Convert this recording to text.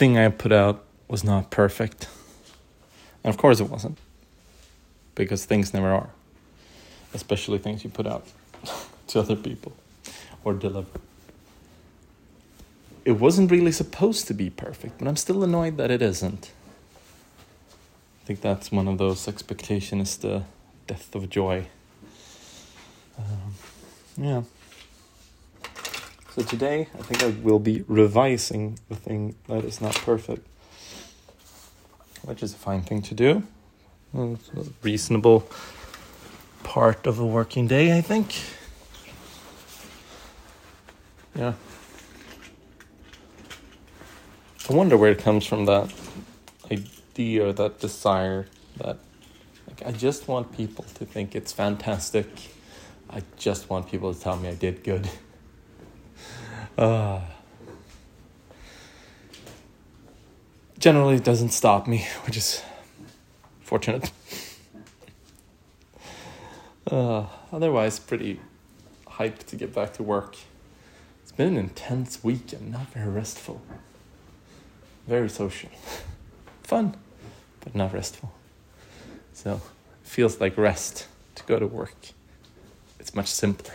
thing I put out was not perfect. And of course it wasn't. Because things never are. Especially things you put out to other people or deliver. It wasn't really supposed to be perfect, but I'm still annoyed that it isn't. I think that's one of those expectations, the death of joy. Um, yeah. So today, I think I will be revising the thing that is not perfect, which is a fine thing to do. Mm, it's a reasonable part of a working day, I think. Yeah. I wonder where it comes from that idea or that desire that like, I just want people to think it's fantastic. I just want people to tell me I did good. Uh, generally, it doesn't stop me, which is fortunate. Uh, otherwise, pretty hyped to get back to work. It's been an intense weekend, not very restful. Very social. Fun, but not restful. So, it feels like rest to go to work. It's much simpler.